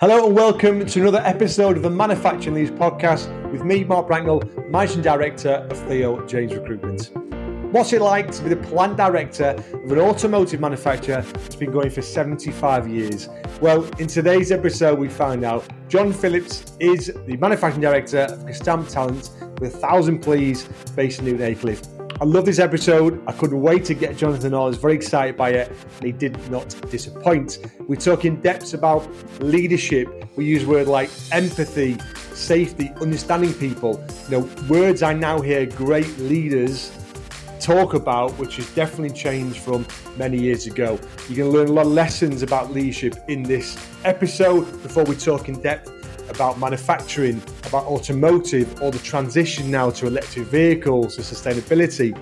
Hello and welcome to another episode of the Manufacturing Leads podcast with me, Mark Bracknell, Managing Director of Theo James Recruitment. What's it like to be the plant director of an automotive manufacturer that's been going for 75 years? Well, in today's episode, we find out John Phillips is the manufacturing director of Gestamp Tallent with a thousand employees based in Newton Aycliffe. I love this episode. I couldn't wait to get Jonathan on. I was very excited by it, he did not disappoint. We talk in depth about leadership. We use words like empathy, safety, understanding people. You know, words I now hear great leaders talk about, which has definitely changed from many years ago. You're going to learn a lot of lessons about leadership in this episode before we talk in depth about manufacturing, about automotive, or the transition now to electric vehicles, to sustainability.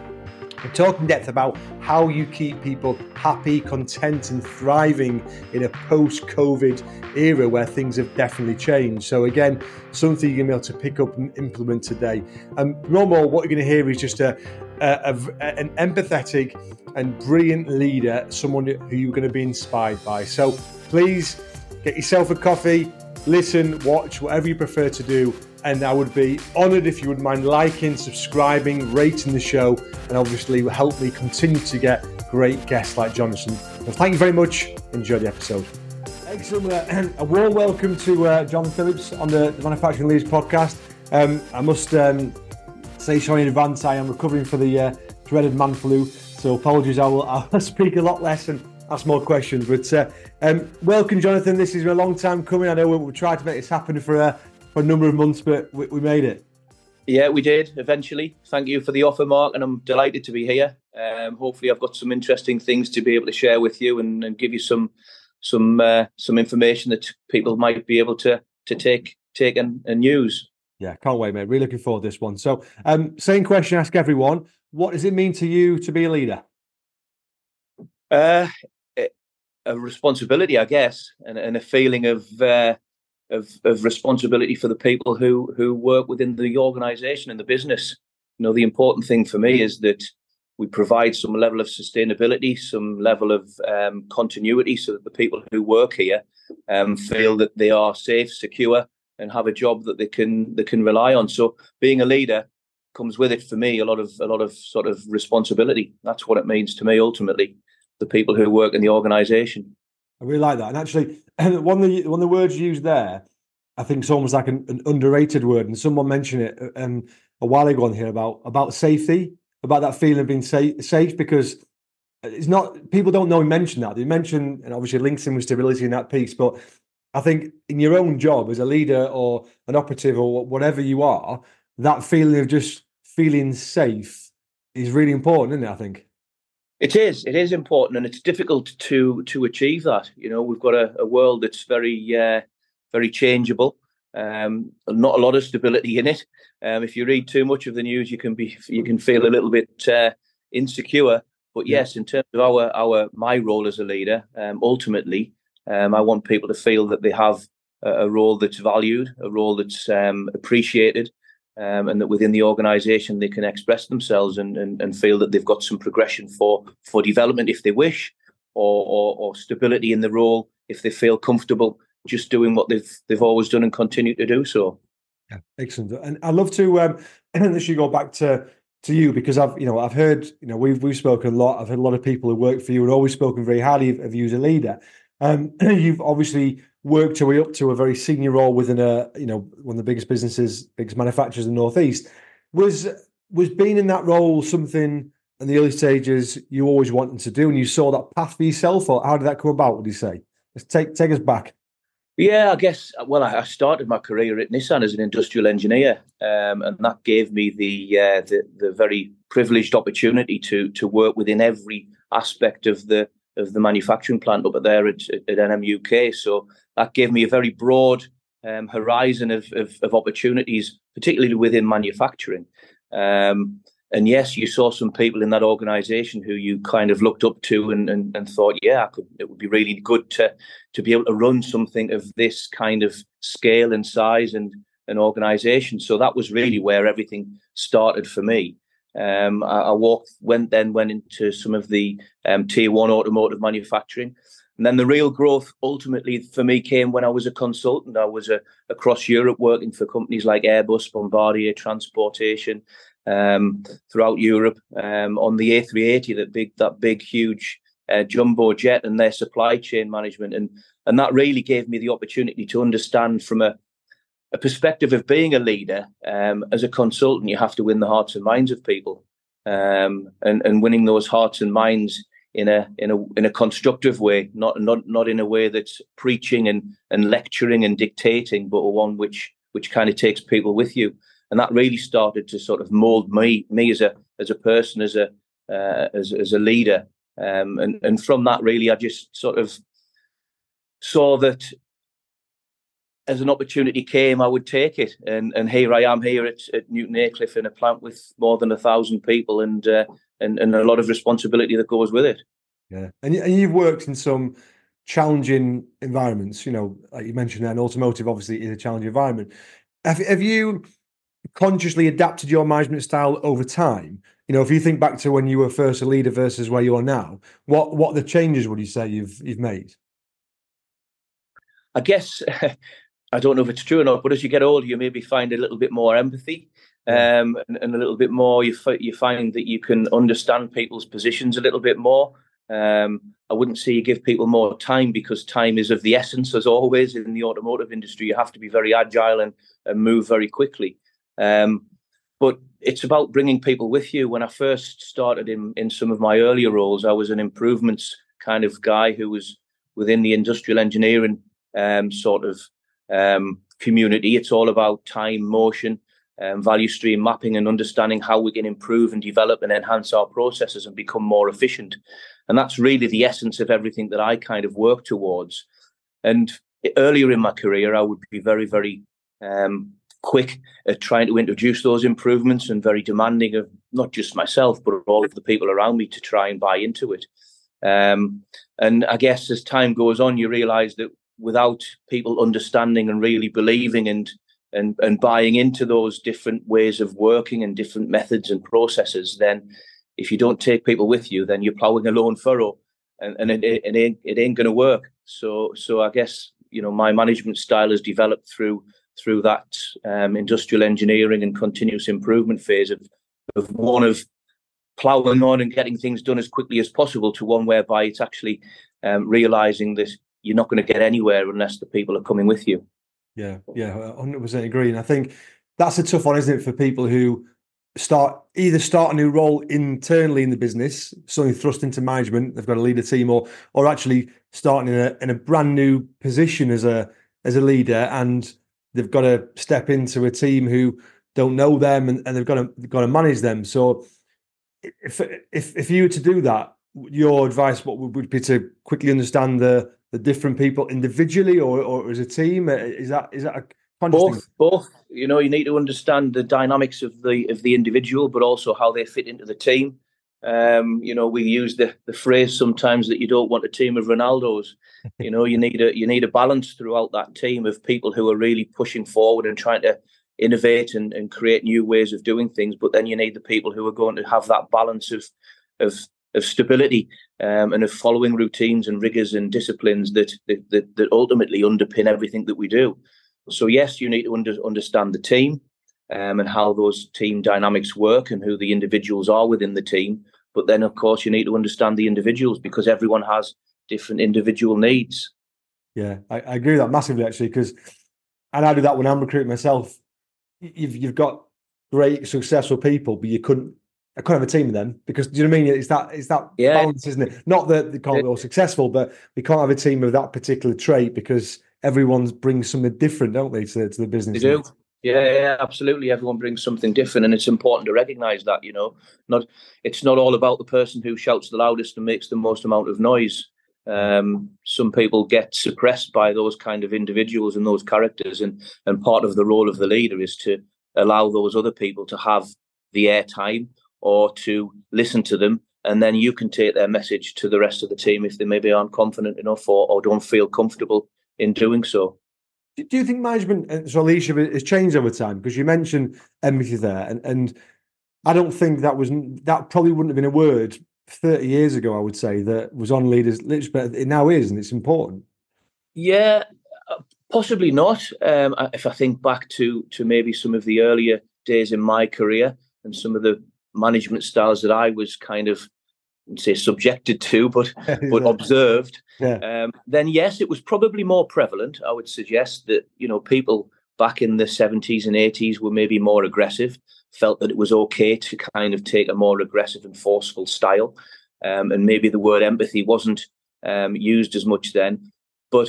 We talk in depth about how you keep people happy, content, and thriving in a post COVID era where things have definitely changed. So, again, something you're going to be able to pick up and implement today. And um, no more, what you're going to hear is just a, a, a, an empathetic and brilliant leader, someone who you're going to be inspired by. So, please get yourself a coffee, listen, watch, whatever you prefer to do. And I would be honoured if you would mind liking, subscribing, rating the show, and obviously help me continue to get great guests like Jonathan. So thank you very much. Enjoy the episode. Excellent. Uh, a warm welcome to uh, John Phillips on the, the Manufacturing Leads podcast. Um, I must um, say, sorry in advance, I am recovering for the uh, dreaded man flu. So apologies, I will I'll speak a lot less and ask more questions. But uh, um, welcome, Jonathan. This is a long time coming. I know we, we tried to make this happen for, uh, for a number of months, but we, we, made it. Yeah, we did eventually. Thank you for the offer, Mark, and I'm delighted to be here. Um, hopefully, I've got some interesting things to be able to share with you and, and give you some some uh, some information that people might be able to to take take and, and use. Yeah, can't wait, mate. Really looking forward to this one. So, um, same question, ask everyone: What does it mean to you to be a leader? Uh, a responsibility, I guess, and, and a feeling of, uh, of of responsibility for the people who who work within the organisation and the business. You know, the important thing for me is that we provide some level of sustainability, some level of um, continuity, so that the people who work here um, feel that they are safe, secure, and have a job that they can they can rely on. So, being a leader comes with it for me a lot of a lot of sort of responsibility. That's what it means to me ultimately the people who work in the organisation. I really like that. And actually, one of the one of the words used there, I think it's almost like an, an underrated word. And someone mentioned it um, a while ago on here about about safety, about that feeling of being safe, safe because it's not people don't know he mentioned that. They mentioned and obviously links in with stability in that piece, but I think in your own job as a leader or an operative or whatever you are, that feeling of just feeling safe is really important, isn't it? I think. It is. It is important, and it's difficult to to achieve that. You know, we've got a, a world that's very uh, very changeable. Um, not a lot of stability in it. Um, if you read too much of the news, you can be you can feel a little bit uh, insecure. But yes, in terms of our our my role as a leader, um, ultimately, um, I want people to feel that they have a, a role that's valued, a role that's um, appreciated, um, and that within the organisation they can express themselves and, and, and feel that they've got some progression for for development if they wish, or, or, or stability in the role if they feel comfortable just doing what they've they've always done and continue to do so. Yeah, excellent. And I'd love to um, let you go back to to you because I've you know I've heard you know we've we've spoken a lot. I've had a lot of people who work for you and always spoken very highly of, of you as a leader. Um, you've obviously worked your way up to a very senior role within a you know one of the biggest businesses, biggest manufacturers in the northeast. Was was being in that role something in the early stages you always wanted to do, and you saw that path for yourself, or how did that come about? Would you say? Let's take take us back. Yeah, I guess. Well, I started my career at Nissan as an industrial engineer, um, and that gave me the, uh, the the very privileged opportunity to to work within every aspect of the of the manufacturing plant up there at, at NMUK. So that gave me a very broad um, horizon of, of, of, opportunities, particularly within manufacturing. Um, and yes, you saw some people in that organisation who you kind of looked up to and, and, and thought, yeah, could, it would be really good to to be able to run something of this kind of scale and size and an organisation. So that was really where everything started for me. Um, I, I, walked, went then went into some of the um, tier one automotive manufacturing, And then the real growth ultimately for me came when I was a consultant. I was a, across Europe working for companies like Airbus, Bombardier, Transportation um, throughout Europe um, on the A380, that big, that big, huge uh, jumbo jet, and their supply chain management, and and that really gave me the opportunity to understand from a a perspective of being a leader. Um, as a consultant, you have to win the hearts and minds of people, um, and and winning those hearts and minds in a in a in a constructive way, not not not in a way that's preaching and and lecturing and dictating, but one which which kind of takes people with you. And that really started to sort of mold me me as a as a person, as a uh, as as a leader. Um, and and from that, really, I just sort of saw that as an opportunity came, I would take it. And and here I am here at, at Newton Aycliffe in a plant with more than a thousand people and uh, and and a lot of responsibility that goes with it. Yeah, and and you've worked in some challenging environments. You know, like you mentioned, that automotive obviously is a challenging environment. Have, have you consciously adapted your management style over time? You know, if you think back to when you were first a leader versus where you are now, what what the changes would you say you've you've made? I guess I don't know if it's true or not, but as you get older, you maybe find a little bit more empathy. Um, and, and, a little bit more, you, f- you find that you can understand people's positions a little bit more. Um, I wouldn't say you give people more time because time is of the essence, as always in the automotive industry. You have to be very agile and, and move very quickly. Um, but it's about bringing people with you. When I first started in, in some of my earlier roles, I was an improvements kind of guy who was within the industrial engineering um, sort of um, community. It's all about time, motion, um, value stream mapping, and understanding how we can improve and develop and enhance our processes and become more efficient. And that's really the essence of everything that I kind of work towards. And earlier in my career, I would be very, very um, quick at trying to introduce those improvements and very demanding of not just myself, but all of the people around me to try and buy into it. Um, and I guess as time goes on, you realize that without people understanding and really believing and and and buying into those different ways of working and different methods and processes, then if you don't take people with you, then you're ploughing a lone furrow, and, and it, it ain't it ain't going to work. So so I guess you know my management style has developed through through that um, industrial engineering and continuous improvement phase of of one of ploughing on and getting things done as quickly as possible to one whereby it's actually um, realizing that you're not going to get anywhere unless the people are coming with you. Yeah, yeah, 100% agree. And I think that's a tough one, isn't it, for people who start either start a new role internally in the business, suddenly thrust into management, they've got to lead a team, or or actually starting in a in a brand new position as a as a leader, and they've got to step into a team who don't know them, and, and they've got to they've got to manage them. So, if if if you were to do that, your advice what would be to quickly understand the the different people individually or, or as a team? Is that is that a both both? You know, you need to understand the dynamics of the of the individual, but also how they fit into the team. Um, you know, we use the, the phrase sometimes that you don't want a team of Ronaldos. you know, you need a you need a balance throughout that team of people who are really pushing forward and trying to innovate and, and create new ways of doing things. But then you need the people who are going to have that balance of of of stability um, and of following routines and rigors and disciplines that, that, that ultimately underpin everything that we do. So yes, you need to under, understand the team um, and how those team dynamics work and who the individuals are within the team. But then, of course, you need to understand the individuals because everyone has different individual needs. Yeah, I, I agree with that massively actually because, and I do that when I'm recruiting myself. You've you've got great successful people, but you couldn't I couldn't have a team of them because do you know what I mean? It's that it's that yeah. balance, isn't it? Not that they can't be all successful, but we can't have a team of that particular trait because everyone brings something different, don't they, to, to the business? They do. Yeah, yeah, absolutely. Everyone brings something different, and it's important to recognise that. You know, not it's not all about the person who shouts the loudest and makes the most amount of noise. Um, some people get suppressed by those kind of individuals and those characters, and and part of the role of the leader is to allow those other people to have the airtime or to listen to them and then you can take their message to the rest of the team if they maybe aren't confident enough or, or don't feel comfortable in doing so. Do you think management and so leadership has changed over time? Because you mentioned empathy there, and, and I don't think that was that probably wouldn't have been a word 30 years ago, I would say, that was on leaders' lips, but it now is, and it's important. Yeah, uh, possibly not. Um, if I think back to to maybe some of the earlier days in my career and some of the management styles that I was kind of say subjected to, but but observed, yeah. um, then yes, it was probably more prevalent. I would suggest that you know people back in the 70s and 80s were maybe more aggressive, felt that it was okay to kind of take a more aggressive and forceful style, um, and maybe the word empathy wasn't um, used as much then, but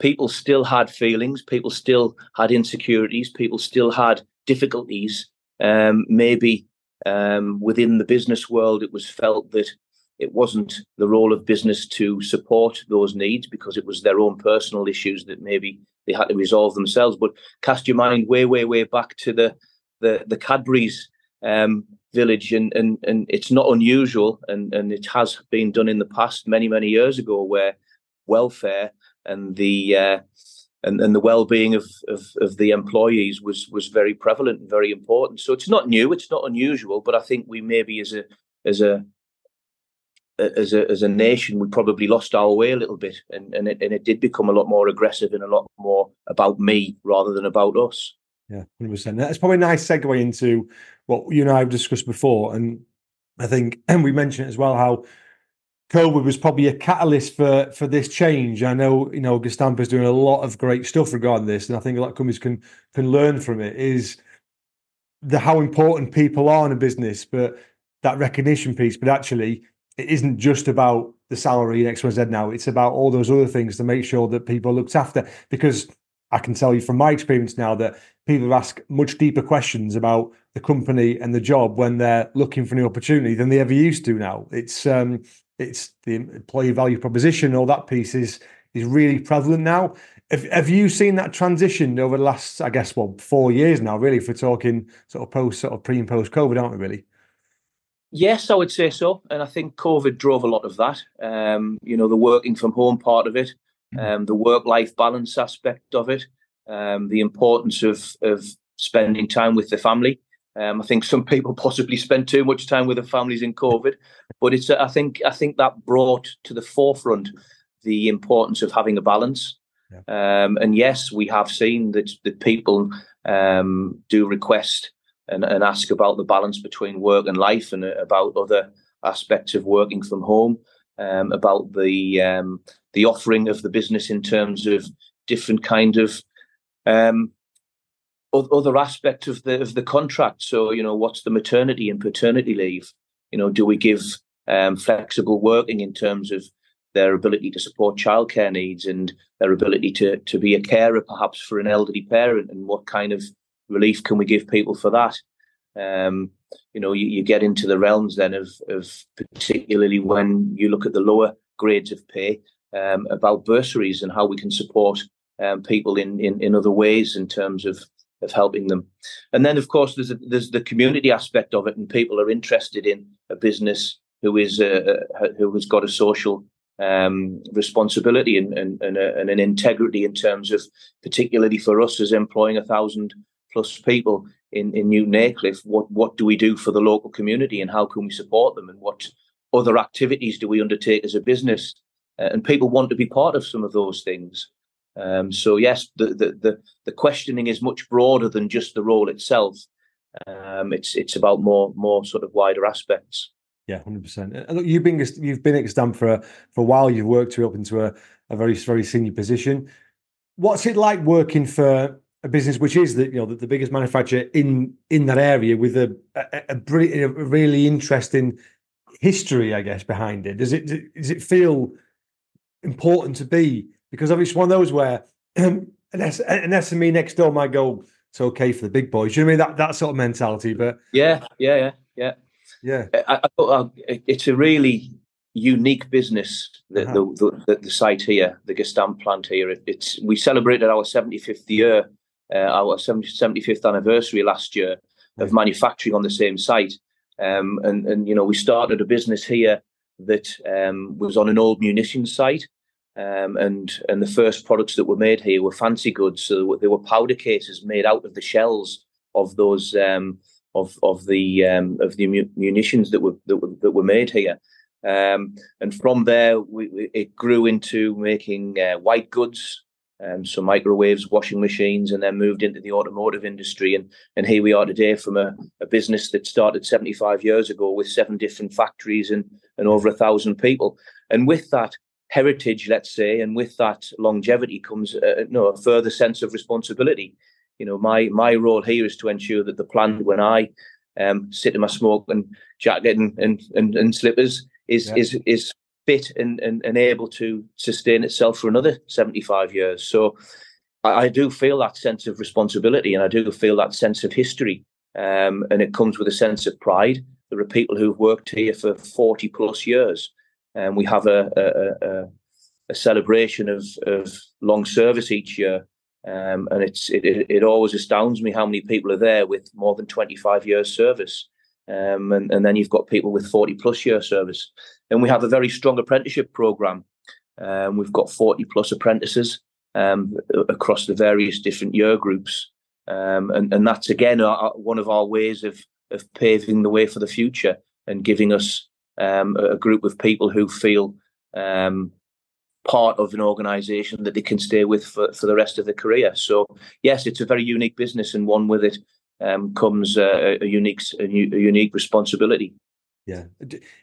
people still had feelings, people still had insecurities, people still had difficulties. Um, maybe um, within the business world, it was felt that it wasn't the role of business to support those needs because it was their own personal issues that maybe they had to resolve themselves. But cast your mind way, way, way back to the the, the Cadbury's um, village, and, and and it's not unusual, and and it has been done in the past, many many years ago, where welfare and the uh, and, and the well-being of, of, of the employees was was very prevalent and very important. So it's not new, it's not unusual, but I think we maybe as a as a as a as a nation we probably lost our way a little bit, and and it, and it did become a lot more aggressive and a lot more about me rather than about us. Yeah, hundred percent. That's probably a nice segue into what you and I have discussed before, and I think and we mentioned as well how COVID was probably a catalyst for for this change. I know you know Gestamp is doing a lot of great stuff regarding this, and I think a lot of companies can can learn from it. Is the how important people are in a business, but that recognition piece. But actually, it isn't just about the salary in X, Y, Z now. It's about all those other things to make sure that people are looked after. Because I can tell you from my experience now that people ask much deeper questions about the company and the job when they're looking for an opportunity than they ever used to now. It's um, it's the employee value proposition, all that piece is is really prevalent now. Have, have you seen that transition over the last, I guess, well, four years now, really, if we're talking sort of post, sort of pre and post COVID, aren't we, really? Yes, I would say so. And I think COVID drove a lot of that. Um, you know, the working from home part of it, mm. um, the work life balance aspect of it, um, the importance of, of spending time with the family. Um, I think some people possibly spent too much time with their families in COVID, but it's I think I think that brought to the forefront the importance of having a balance. Yeah. Um, and yes, we have seen that that people um, do request and, and, ask about the balance between work and life, and uh, about other aspects of working from home, um, about the um, the offering of the business in terms of different kind of um, other aspect of the of the contract. So you know, what's the maternity and paternity leave? You know, do we give um, flexible working in terms of their ability to support childcare needs and their ability to to be a carer perhaps for an elderly parent, and what kind of relief can we give people for that? Um, you know, you, you get into the realms then of of particularly when you look at the lower grades of pay um, about bursaries and how we can support um, people in, in in other ways in terms of of helping them. And then, of course, there's a, there's the community aspect of it, and people are interested in a business who is uh, uh who has got a social um, responsibility and and, and, a, and, an integrity in terms of, particularly for us as employing a thousand plus people in in Newton Aycliffe, what what do we do for the local community, and how can we support them, and what other activities do we undertake as a business? Uh, and people want to be part of some of those things. Um, so yes, the, the, the the questioning is much broader than just the role itself. Um, it's it's about more more sort of wider aspects. Yeah, hundred percent. Look, you've been you've been at for a, for a while. You've worked your up into a, a very very senior position. What's it like working for a business which is the you know the, the biggest manufacturer in in that area with a a, a, a really interesting history, I guess, behind it? Does it does it feel important to be because obviously one of those where an, S- an SME next door might go, it's okay for the big boys. You know what I mean? That that sort of mentality. But yeah, yeah, yeah, yeah, yeah. I, I, uh, it's a really unique business. The, uh-huh. the, the, the, site here, the Gestamp plant here. It, it's we celebrated our 75th year, uh, our 70, 75th anniversary last year of manufacturing on the same site. Um, and and you know we started a business here that um, was on an old munitions site um, and and the first products that were made here were fancy goods. So they were powder cases made out of the shells of those um, of of the um, of the munitions that were, that were that were made here. Um, and from there, we, we, it grew into making uh, white goods, um, so microwaves, washing machines, and then moved into the automotive industry. And and here we are today from a, a business that started 75 years ago with seven different factories and and over a thousand people. And with that heritage, let's say, and with that longevity comes a, no, a further sense of responsibility. You know, my my role here is to ensure that the plant, when I um, sit in my smoking jacket and and, and, and slippers, is yeah. is is fit and, and, and able to sustain itself for another 75 years. So I, I, do feel that sense of responsibility and I do feel that sense of history. Um, and it comes with a sense of pride. There are people who've worked here for 40 plus years. And we have a, a, a, a celebration of, of long service each year. Um, and it's it, it, always astounds me how many people are there with more than 25 years service. Um, and, and then you've got people with 40 plus year service. And we have a very strong apprenticeship program. Um, we've got 40 plus apprentices um, across the various different year groups. Um, and, and that's again our, one of our ways of, of paving the way for the future and giving us um, a group of people who feel um, part of an organization that they can stay with for, for the rest of their career. So, yes, it's a very unique business, and one with it um, comes a, unique a, a, unique responsibility. Yeah.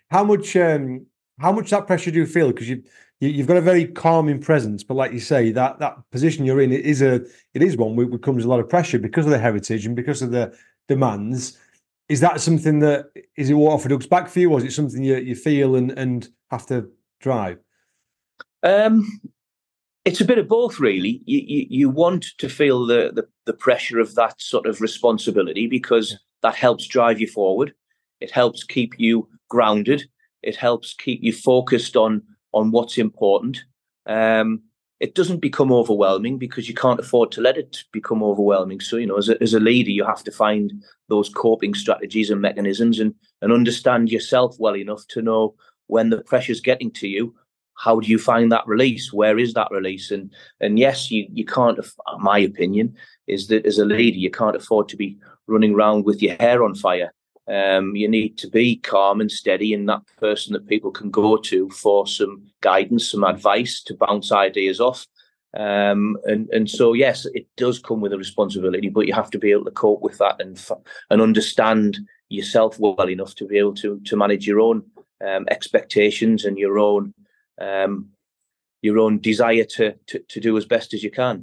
How much um, how much that pressure do you feel? Because you, you have got a very calming presence, but like you say, that that position you're in it is a it is one where comes a lot of pressure because of the heritage and because of the demands. Is that something that is it what offered back for you, or is it something you, you feel and and have to drive? Um, it's a bit of both, really. You, you, you want to feel the, the, the pressure of that sort of responsibility because that helps drive you forward. It helps keep you grounded. It helps keep you focused on on what's important. Um, it doesn't become overwhelming because you can't afford to let it become overwhelming. So, you know, as a, as a leader, you have to find those coping strategies and mechanisms and, and understand yourself well enough to know when the pressure's getting to you how do you find that release? Where is that release? And and yes, you you can't. My opinion is that as a leader, you can't afford to be running around with your hair on fire. Um, you need to be calm and steady, and that person that people can go to for some guidance, some advice to bounce ideas off. Um, and and so yes, it does come with a responsibility, but you have to be able to cope with that and and understand yourself well enough to be able to to manage your own um, expectations and your own um, your own desire to, to, to do as best as you can.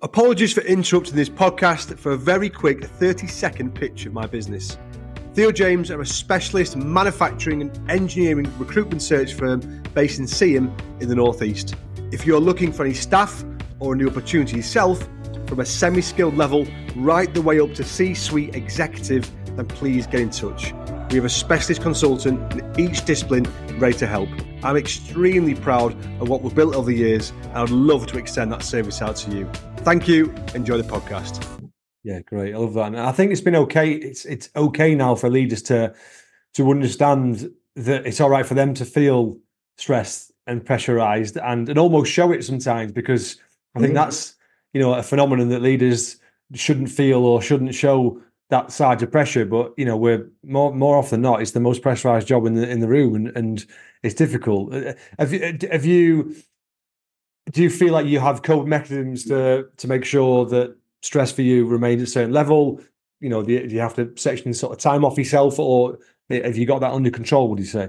Apologies for interrupting this podcast for a very quick 30 second pitch of my business. Theo James are a specialist manufacturing and engineering recruitment search firm based in Seaham in the Northeast. If you're looking for any staff or a new opportunity yourself, from a semi skilled level right the way up to C suite executive, then please get in touch. We have a specialist consultant in each discipline ready to help. I'm extremely proud of what we've built over the years, and I'd love to extend that service out to you. Thank you. Enjoy the podcast. Yeah, great. I love that. And I think it's been okay. It's it's okay now for leaders to to understand that it's all right for them to feel stressed and pressurized and, and almost show it sometimes because I think mm-hmm. that's you know a phenomenon that leaders shouldn't feel or shouldn't show that side of pressure. But you know, we're more more often than not, it's the most pressurized job in the in the room, and, and it's difficult. Uh, have you have you do you feel like you have code mechanisms to to make sure that stress for you remains at a certain level? You know, do you, do you have to section sort of time off yourself, or have you got that under control? Would you say?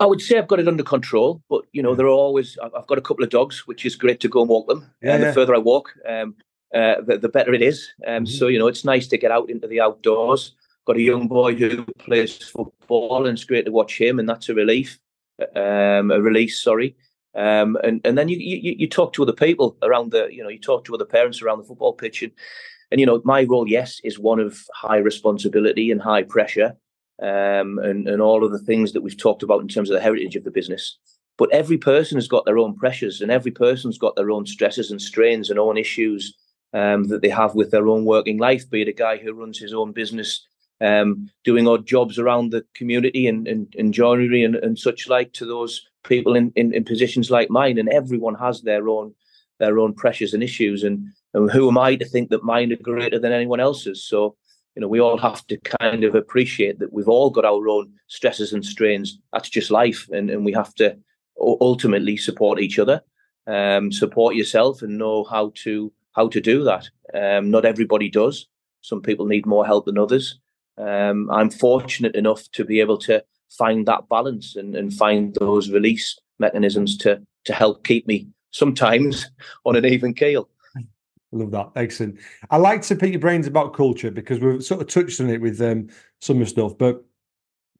I would say I've got it under control, but you know, there are always. I've got a couple of dogs, which is great to go and walk them. Yeah, and yeah. the further I walk, um, uh, the, the, better it is. Um, mm-hmm. So you know, it's nice to get out into the outdoors. Got a young boy who plays football, and it's great to watch him, and that's a relief, um, a release. Sorry. Um, and and then you, you you talk to other people around the you know you talk to other parents around the football pitch and and you know my role yes is one of high responsibility and high pressure um, and and all of the things that we've talked about in terms of the heritage of the business. But every person has got their own pressures and every person's got their own stresses and strains and own issues um, that they have with their own working life, be it a guy who runs his own business, um, doing odd jobs around the community and, and, and joinery and, and such like to those people in, in, in, positions like mine. And everyone has their own their own pressures and issues. And, and who am I to think that mine are greater than anyone else's? So you know, we all have to kind of appreciate that we've all got our own stresses and strains. That's just life, and, and we have to ultimately support each other, um, support yourself, and know how to how to do that. Um, not everybody does. Some people need more help than others. Um, I'm fortunate enough to be able to find that balance and, and find those release mechanisms to to help keep me sometimes on an even keel. I love that. Excellent. I like to pick your brains about culture because we've sort of touched on it with um, some of stuff, but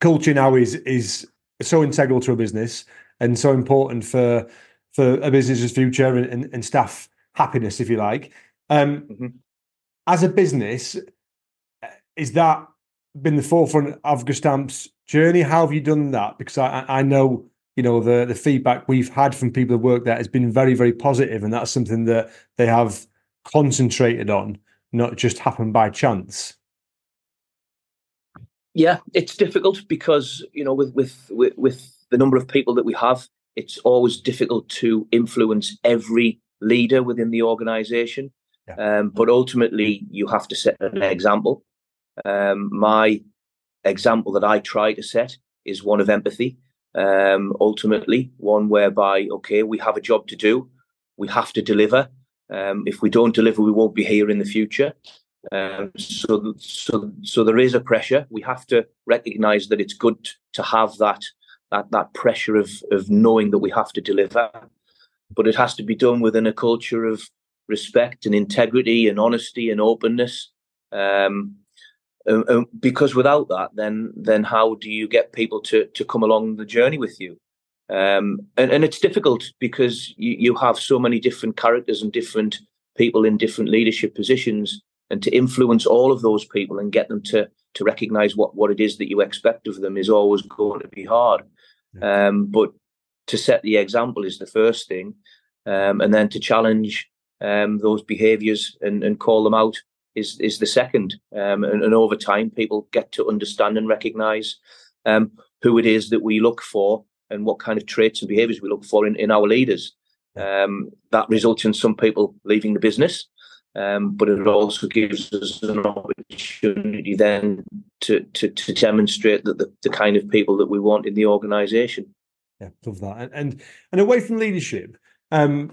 culture now is is so integral to a business and so important for for a business's future and, and, and staff happiness, if you like. Um, mm-hmm. As a business, is that been the forefront of Gestamp's journey? How have you done that? Because I, I know you know the the feedback we've had from people who work there has been very very positive, and that's something that they have concentrated on, not just happened by chance. Yeah, it's difficult because you know with with with, with the number of people that we have, it's always difficult to influence every leader within the organization. Yeah. Um, but ultimately, you have to set an example. Um, my example that I try to set is one of empathy. Um, ultimately, one whereby, okay, we have a job to do, we have to deliver. Um, if we don't deliver, we won't be here in the future. Um, so, so, so there is a pressure. We have to recognise that it's good to have that that that pressure of of knowing that we have to deliver, but it has to be done within a culture of respect and integrity and honesty and openness. Um, because without that, then then how do you get people to to come along the journey with you? Um, and, and it's difficult because you, you have so many different characters and different people in different leadership positions, and to influence all of those people and get them to to recognize what what it is that you expect of them is always going to be hard. Um, but to set the example is the first thing, um, and then to challenge um, those behaviours and, and call them out is is the second. Um, and, and, over time, people get to understand and recognise um, who it is that we look for and what kind of traits and behaviours we look for in, in our leaders. Um, that results in some people leaving the business, um, but it also gives us an opportunity then to to, to demonstrate that the, the kind of people that we want in the organisation. Yeah, love that. And and, and away from leadership, um,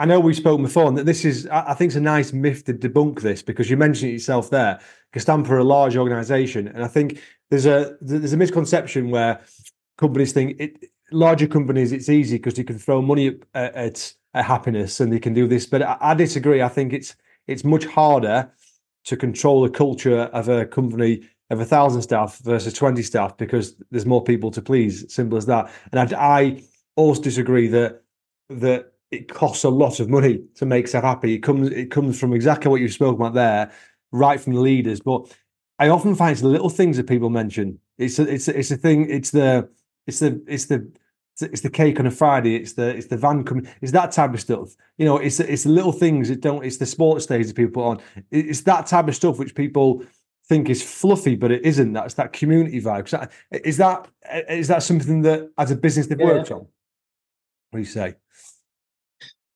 I know we've spoken before, and that this is, I think, it's a nice myth to debunk this because you mentioned it yourself there. Gestamp are a large organisation, and I think there's a there's a misconception where companies think it larger companies it's easy because you can throw money at, at, at, happiness and they can do this, but I, I disagree. I think it's it's much harder to control the culture of a company of a thousand staff versus 20 staff because there's more people to please simple as that and I, I also disagree that that it costs a lot of money to make staff happy. It comes it comes from exactly what you spoke about there, right from the leaders. But I often find it's the little things that people mention. It's a, it's a, it's a thing. It's the it's the it's the it's the cake on a Friday. It's the it's the van coming. It's that type of stuff. You know, it's it's the little things that don't. It's the sports days that people put on. It's that type of stuff which people think is fluffy, but it isn't. That's that community vibe. Is that is that something that as a business they've yeah. worked on? What do you say?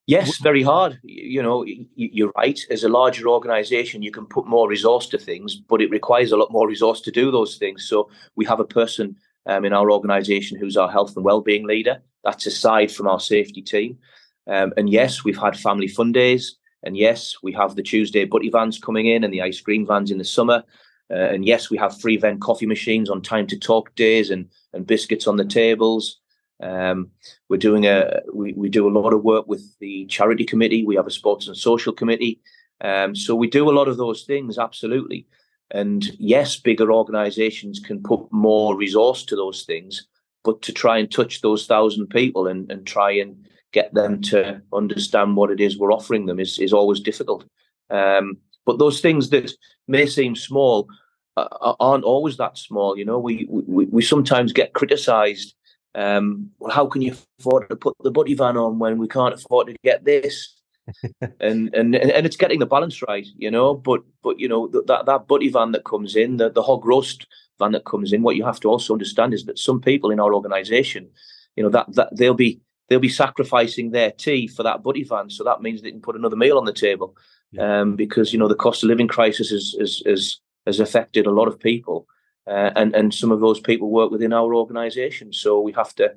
Yes, very hard. You know, you're right. As a larger organization, you can put more resource to things, but it requires a lot more resource to do those things. So we have a person um, in our organization who's our health and well-being leader. That's aside from our safety team. Um, and yes, we've had family fun days. And yes, we have the Tuesday butty vans coming in and the ice cream vans in the summer. Uh, and yes, we have free vent coffee machines on time to talk days and, and biscuits on the tables. Um, we're doing a we, we do a lot of work with the charity committee. We have a sports and social committee. Um, so we do a lot of those things, absolutely. And yes, bigger organisations can put more resource to those things, but to try and touch those thousand people and, and try and get them to understand what it is we're offering them is, is always difficult. Um, but those things that may seem small uh, aren't always that small. You know, we we, we sometimes get criticised um, well, how can you afford to put the butty van on when we can't afford to get this? and and and it's getting the balance right, you know. But but you know that that butty van that comes in, the the hog roast van that comes in. What you have to also understand is that some people in our organisation, you know, that that they'll be they'll be sacrificing their tea for that butty van. So that means they can put another meal on the table, yeah. um, because you know the cost of living crisis is is is has affected a lot of people, uh, and and some of those people work within our organisation. So we have to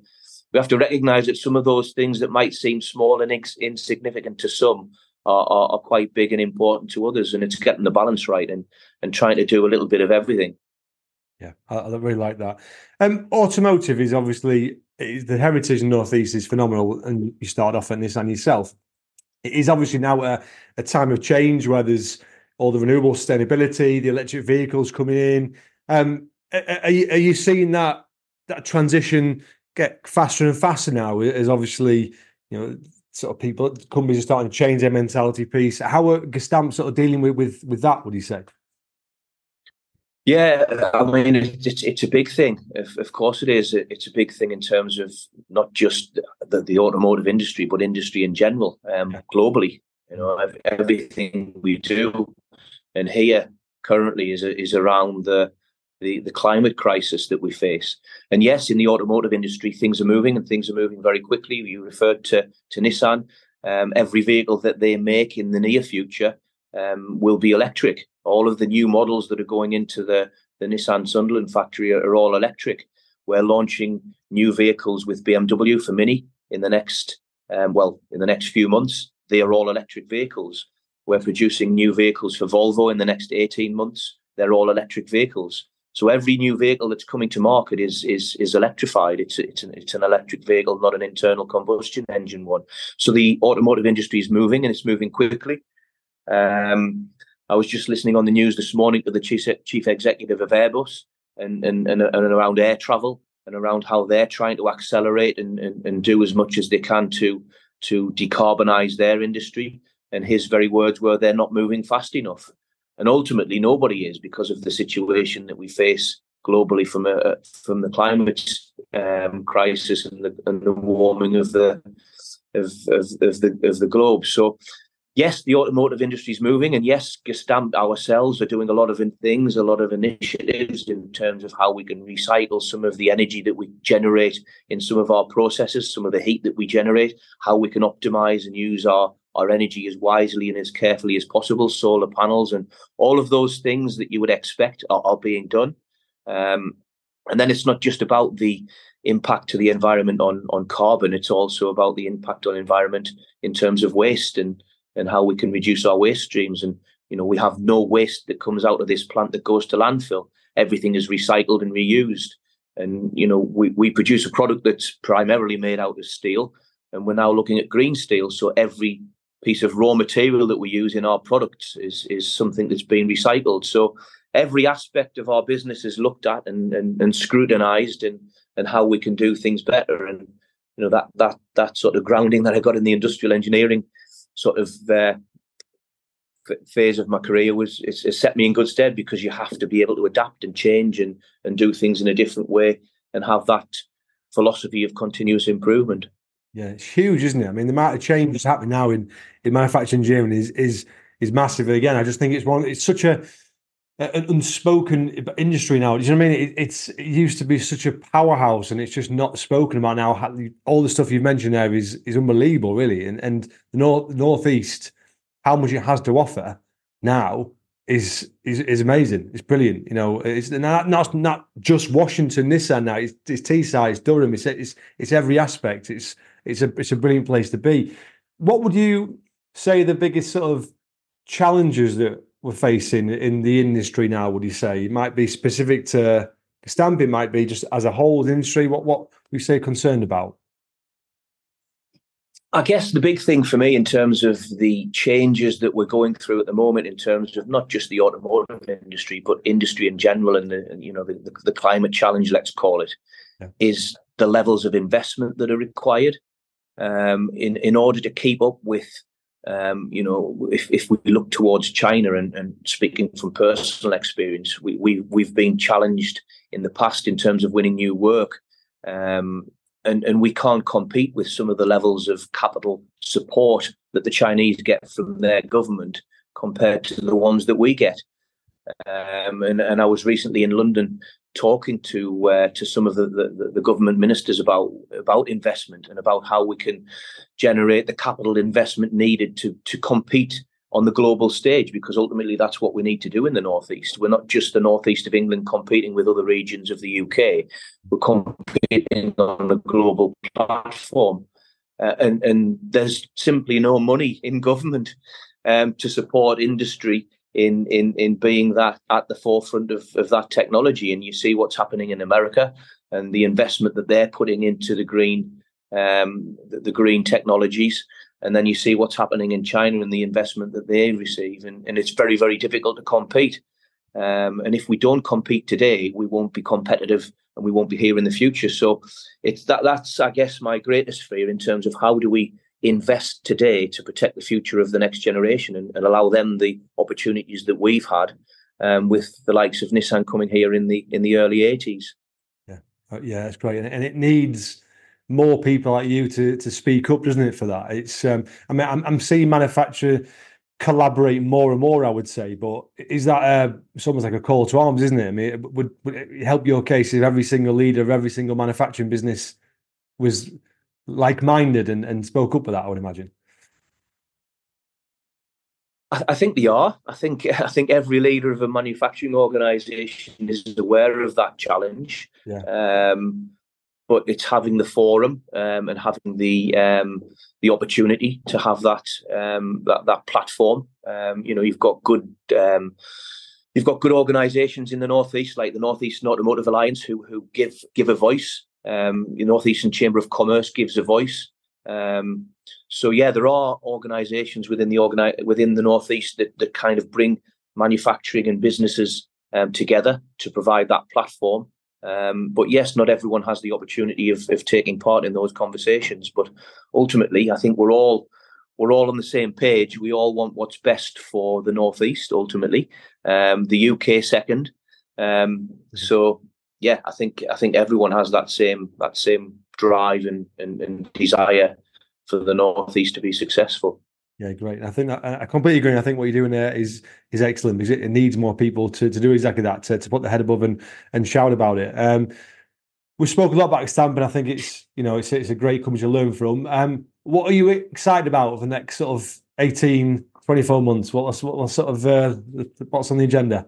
we have to recognise that some of those things that might seem small and ins- insignificant to some are, are, are, quite big and important to others, and it's getting the balance right and and trying to do a little bit of everything. Yeah, I, I really like that. Um, automotive is obviously the heritage in Northeast is phenomenal, and you start off at Nissan yourself. It is obviously now a, a time of change where there's all the renewable sustainability, the electric vehicles coming in. Um, are, you, are you seeing that that transition get faster and faster now? As obviously, you know, sort of people, companies are starting to change their mentality piece. How are Gestamp sort of dealing with with, with that? Would you say? Yeah, I mean, it's it's a big thing. Of, of course, it is. It's a big thing in terms of not just the, the automotive industry, but industry in general, um, globally. You know, everything we do and here currently is is around the, the the climate crisis that we face. And yes, in the automotive industry, things are moving and things are moving very quickly. You referred to to Nissan. Um, every vehicle that they make in the near future um, will be electric all of the new models that are going into the, the Nissan Sunderland factory are, are all electric. We're launching new vehicles with BMW for Mini in the next, um, well, in the next few months. They are all electric vehicles. We're producing new vehicles for Volvo in the next 18 months. They're all electric vehicles. So every new vehicle that's coming to market is is is electrified. It's it's an, it's an electric vehicle, not an internal combustion engine one. So the automotive industry is moving and it's moving quickly. Um, I was just listening on the news this morning to the chief, chief executive of Airbus and, and, and, and around air travel and around how they're trying to accelerate and, and, and do as much as they can to to decarbonize their industry. And his very words were, "They're not moving fast enough." And ultimately, nobody is because of the situation that we face globally from a from the climate um, crisis and the and the warming of the of, of, of the of the globe. So yes, the automotive industry is moving, and yes, Gestamp ourselves are doing a lot of things, a lot of initiatives in terms of how we can recycle some of the energy that we generate in some of our processes, some of the heat that we generate, how we can optimize and use our our energy as wisely and as carefully as possible. Solar panels and all of those things that you would expect are, are being done. Um, and then it's not just about the impact to the environment on on carbon; it's also about the impact on environment in terms of waste and and how we can reduce our waste streams. And you know, we have no waste that comes out of this plant that goes to landfill. Everything is recycled and reused. And you know, we, we produce a product that's primarily made out of steel, and we're now looking at green steel. So every piece of raw material that we use in our products is is something that's been recycled. So every aspect of our business is looked at and and, and scrutinized and and how we can do things better. And you know that that that sort of grounding that I got in the industrial engineering sort of uh, phase of my career was it's, set me in good stead because you have to be able to adapt and change and and do things in a different way and have that philosophy of continuous improvement. Yeah, it's huge, isn't it? I mean, the amount of change that's happening now in in manufacturing Germany is is is massive. Again, I just think it's one. It's such a an unspoken industry now. Do you know what I mean? It, it's it used to be such a powerhouse, and it's just not spoken about now. All the stuff you've mentioned there is is unbelievable, really. And and the north northeast, how much it has to offer now is is is amazing. It's brilliant. You know, it's not not, not just Washington, Nissan now. It's, it's Teesside, it's Durham. It's, it's it's every aspect. It's it's a it's a brilliant place to be. What would you say the biggest sort of challenges that we're facing in the industry now? Would you say it might be specific to stamping? Might be just as a whole the industry. What what we say concerned about? I guess the big thing for me in terms of the changes that we're going through at the moment, in terms of not just the automotive industry, but industry in general, and the you know the, the, the climate challenge, let's call it, yeah. is the levels of investment that are required um, in in order to keep up with um, you know, if, if we look towards China and, and speaking from personal experience, we, we, we've been challenged in the past in terms of winning new work. Um, and, and we can't compete with some of the levels of capital support that the Chinese get from their government compared to the ones that we get. Um, and, and I was recently in London talking to uh, to some of the, the, the, government ministers about about investment and about how we can generate the capital investment needed to to compete on the global stage because ultimately that's what we need to do in the northeast. We're not just the northeast of England competing with other regions of the UK. We're competing on a global platform, uh, and and there's simply no money in government um, to support industry in in in being that at the forefront of, of that technology. And you see what's happening in America and the investment that they're putting into the green um, the, the green technologies and then you see what's happening in China and the investment that they receive, and, and it's very, very difficult to compete. Um, and if we don't compete today, we won't be competitive and we won't be here in the future. So it's that that's I guess my greatest fear in terms of how do we invest today to protect the future of the next generation and, and allow them the opportunities that we've had um, with the likes of Nissan coming here in the in the early 80s. Yeah, uh, yeah, that's great, and, it needs more people like you to to speak up, doesn't it? For that, it's um, I mean, I'm, I'm seeing manufacturer collaborate more and more. I would say, but is that uh, it's almost like a call to arms, isn't it? I mean, it would would it help your case if every single leader of every single manufacturing business was like minded and, and spoke up with that? I would imagine. I, think they are. I think I think every leader of a manufacturing organisation is aware of that challenge. Yeah. Um, but it's having the forum um, and having the um, the opportunity to have that um, that that platform. Um, you know, you've got good um, you've got good organisations in the northeast, like the Northeast Automotive Alliance, who who give give a voice. Um, the Northeastern Chamber of Commerce gives a voice. so yeah, there are organisations within the organi- within the northeast that that kind of bring manufacturing and businesses together to provide that platform. Um, but yes, not everyone has the opportunity of, of taking part in those conversations. But ultimately, I think we're all we're all on the same page. We all want what's best for the northeast. Ultimately, um, the UK second. Um, mm-hmm. so yeah, I think I think everyone has that same that same drive and, and, and desire for the northeast to be successful. Yeah, great. I think I completely agree. I think what you're doing there is is excellent because it, needs more people to, to do exactly that to, to put the head above and and shout about it. Um, we spoke a lot about Stampin. I think it's you know it's it's a great company to learn from. Um, what are you excited about for the next sort of 18, 24 months? What's what sort of uh, what's on the agenda?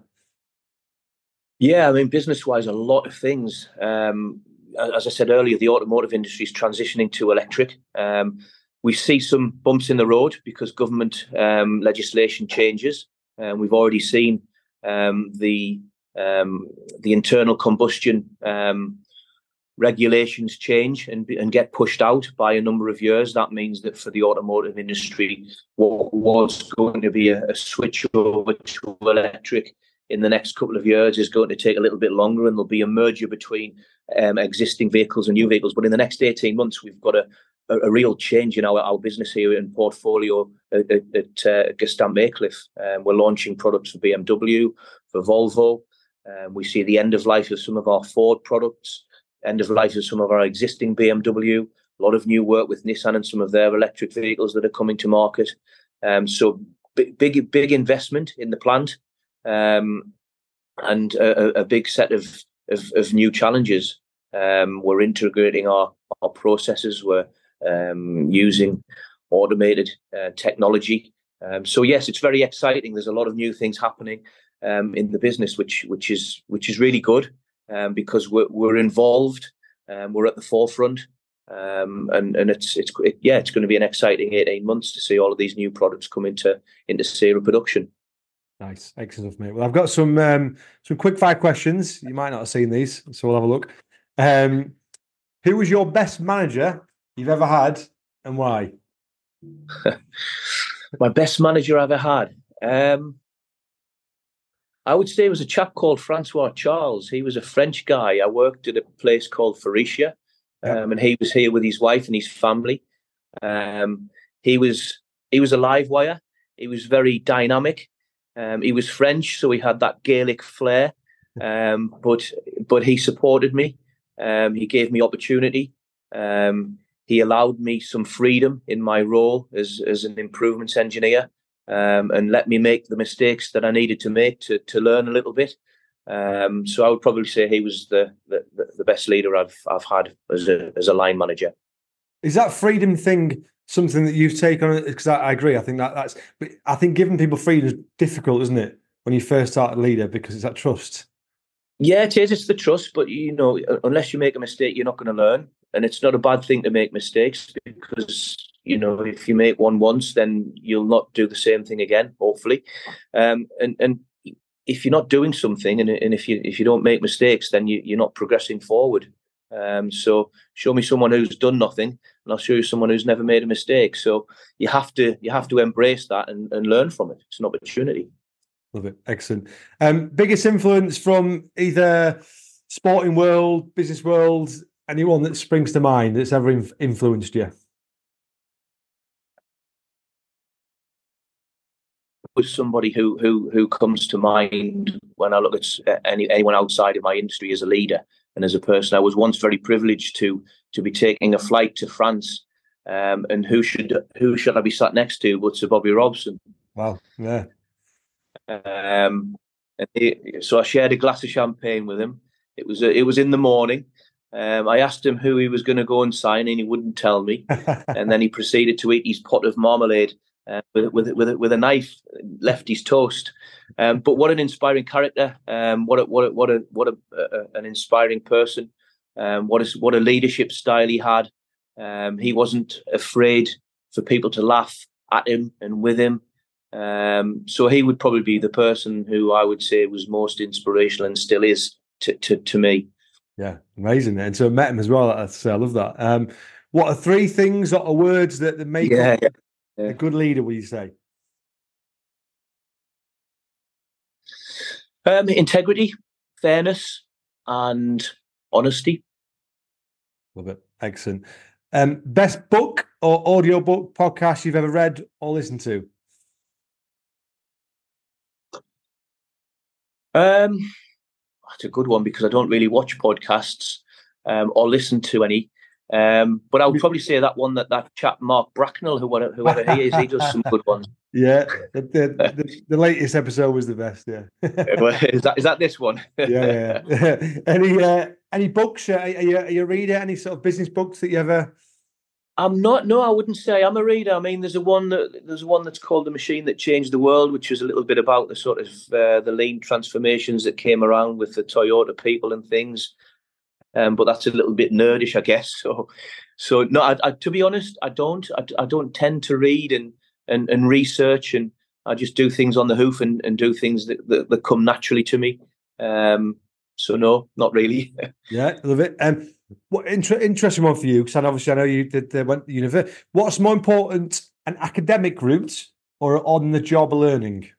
Yeah, I mean, business wise, a lot of things. Um, as I said earlier, the automotive industry is transitioning to electric. Um, we see some bumps in the road because government um, legislation changes. and we've already seen um, the um, the internal combustion um, regulations change and, and get pushed out by a number of years. That means that for the automotive industry, what was going to be a, a switch over to electric in the next couple of years is going to take a little bit longer, and there'll be a merger between um, existing vehicles and new vehicles. But in the next 18 months, we've got a, a, a real change in our, our business here in portfolio at, at, uh, Gestamp Aycliffe. Um, we're launching products for BMW, for Volvo. Um, we see the end of life of some of our Ford products, end of life of some of our existing BMW. A lot of new work with Nissan and some of their electric vehicles that are coming to market. Um, so big, big investment in the plant, um, and a, a, big set of, of, of new challenges. Um, we're integrating our, our processes. We're um, using automated uh, technology. Um, so yes, it's very exciting. There's a lot of new things happening um, in the business, which which is which is really good um, because we're we're involved. We're at the forefront, um, and and it's it's it, yeah, it's going to be an exciting 18 months to see all of these new products come into into serial production. Nice, excellent, mate. Well, I've got some um, some quick fire questions. You might not have seen these, so we'll have a look. Um, who was your best manager you've ever had and why? My best manager I ever had. Um, I would say it was a chap called Francois Charles. He was a French guy. I worked at a place called Faurecia, um, and he was here with his wife and his family. Um, he was he was a live wire. He was very dynamic. Um, he was French, so he had that Gaelic flair. Um, but but he supported me. Um, he gave me opportunity. Um, he allowed me some freedom in my role as, as an improvements engineer um, and let me make the mistakes that I needed to make to, to learn a little bit. Um, so I would probably say he was the, the, the best leader I've I've had as a as a line manager. Is that freedom thing something that you've taken on? Because I, I, agree. I think that that's. But I think giving people freedom is difficult, isn't it? When you first start a leader, because it's that trust. Yeah, it is. It's the trust, but you know, unless you make a mistake, you're not going to learn, and it's not a bad thing to make mistakes because you know if you make one once, then you'll not do the same thing again. Hopefully, um, and and if you're not doing something, and, and if you if you don't make mistakes, then you, you're not progressing forward. Um, so show me someone who's done nothing, and I'll show you someone who's never made a mistake. So you have to you have to embrace that and, and learn from it. It's an opportunity. Love it. Excellent. Um, biggest influence from either sporting world, business world, anyone that springs to mind that's ever inf- influenced you? Was somebody who who who comes to mind when I look at any anyone outside of my industry as a leader and as a person. I was once very privileged to to be taking a flight to France, um, and who should who should I be sat next to but Sir Bobby Robson? Wow, yeah. Um, he, so I shared a glass of champagne with him. It was it was in the morning. Um, I asked him who he was going to go and sign, and he wouldn't tell me. and then he proceeded to eat his pot of marmalade uh, with, with, with, with a knife, left his toast. Um, but what an inspiring character! Um, what a, what a, what a, what a, uh, an inspiring person! Um, what is what a leadership style he had. Um, he wasn't afraid for people to laugh at him and with him. Um, so he would probably be the person who I would say was most inspirational and still is to to, to me. Yeah, amazing. And so I met him as well. I love that. Um, what are three things or words that, that make yeah, yeah, yeah. a good leader? Would you say? Um, integrity, fairness, and honesty. Love it. Excellent. Um, best book or audio book podcast you've ever read or listened to? Um, that's a good one because I don't really watch podcasts um, or listen to any. Um, but I would probably say that one that that chap Mark Bracknell, whoever, whoever he is, he does some good ones. Yeah, the, the, the, latest episode was the best. Yeah, is that is that this one? yeah, yeah. any uh, any books? Are you, are you a reader? Any sort of business books that you ever I'm not. No, I wouldn't say I'm a reader. I mean, there's a one that there's one that's called "The Machine That Changed the World," which was a little bit about the sort of uh, the lean transformations that came around with the Toyota people and things. Um, but that's a little bit nerdish, I guess. So, so no. I, I, to be honest, I don't. I, I, don't tend to read and, and and research, and I just do things on the hoof and, and do things that, that, that come naturally to me. Um, so no, not really. yeah, love it. Um, what inter- interesting one for you because obviously I know you did uh, went to university. What's more important, an academic route or on the job learning?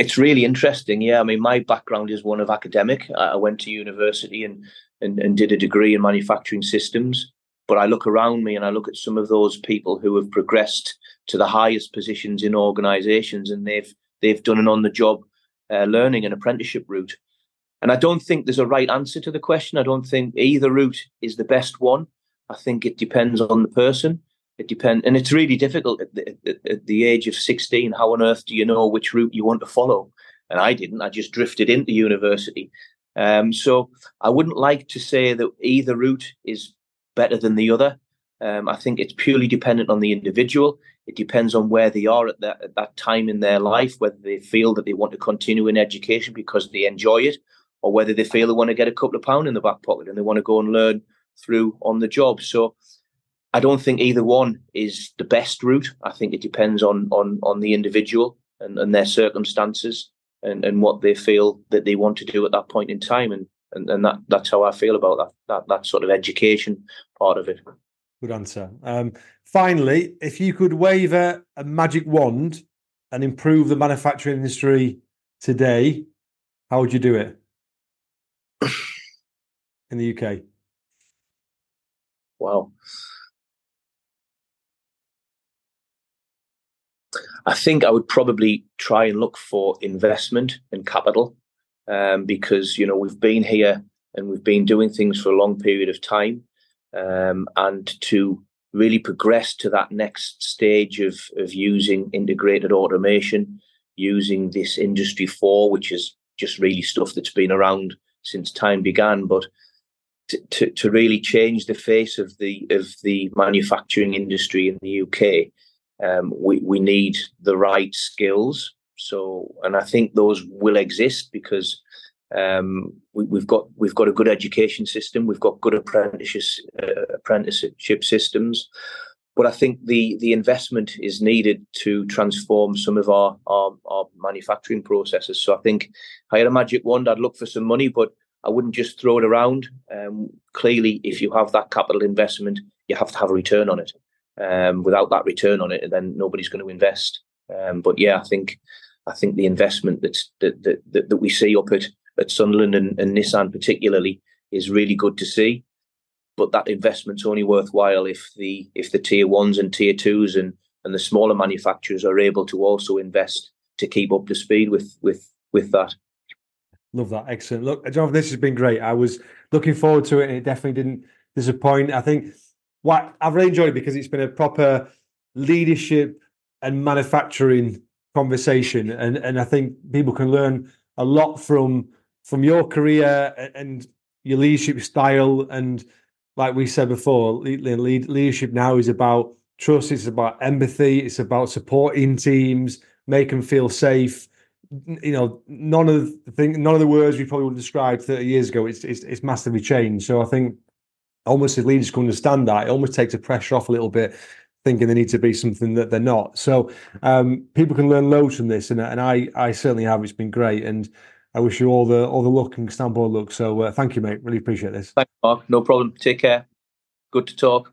It's really interesting. Yeah, I mean, my background is one of academic. I went to university and and, and did a degree in manufacturing systems. But I look around me and I look at some of those people who have progressed to the highest positions in organisations, and they've they've done an on the job uh, learning and apprenticeship route. And I don't think there's a right answer to the question. I don't think either route is the best one. I think it depends on the person. It depends, and it's really difficult at the, at, the age of 16. How on earth do you know which route you want to follow? And I didn't. I just drifted into university. Um, so I wouldn't like to say that either route is better than the other. Um, I think it's purely dependent on the individual. It depends on where they are at that, at that time in their life, whether they feel that they want to continue in education because they enjoy it, or whether they feel they want to get a couple of pound in the back pocket and they want to go and learn through on the job. So I don't think either one is the best route. I think it depends on on on the individual and, and their circumstances and, and what they feel that they want to do at that point in time. And and, and that that's how I feel about that that that sort of education part of it. Good answer. Um, finally, if you could wave a, a magic wand and improve the manufacturing industry today, how would you do it? in the UK? Wow. I think I would probably try and look for investment and capital um, because you know we've been here and we've been doing things for a long period of time, um, and to really progress to that next stage of of using integrated automation, using this industry four, which is just really stuff that's been around since time began. But to, to really change the face of the of the manufacturing industry in the UK, um, we we need the right skills. So, and I think those will exist because um, we, have got we've got a good education system, we've got good apprenticeship uh, apprenticeship systems, but I think the the investment is needed to transform some of our, our, our manufacturing processes. So I think if I had a magic wand, I'd look for some money, but I wouldn't just throw it around. Um, clearly, if you have that capital investment, you have to have a return on it. Um, without that return on it, then nobody's going to invest. Um, but yeah, I think I think the investment that's, that, that that we see up at at Sunderland and, and Nissan particularly is really good to see. But that investment's only worthwhile if the if the tier ones and tier twos and and the smaller manufacturers are able to also invest to keep up to speed with with with that. Love that. Excellent. Look, John, this has been great. I was looking forward to it and it definitely didn't disappoint. I think what I've really enjoyed it because it's been a proper leadership and manufacturing conversation. And and I think people can learn a lot from from your career and your leadership style. And like we said before, lead, leadership now is about trust, it's about empathy, it's about supporting teams, make them feel safe you know, none of the thing, none of the words we probably would have described 30 years ago, it's, it's, it's massively changed. So I think almost if leaders can understand that, it almost takes the pressure off a little bit, thinking they need to be something that they're not. So um, people can learn loads from this, and and I I certainly have. It's been great, and I wish you all the all the luck and Stambourne luck. So uh, thank you, mate. Really appreciate this. Thanks, Mark. No problem. Take care. Good to talk.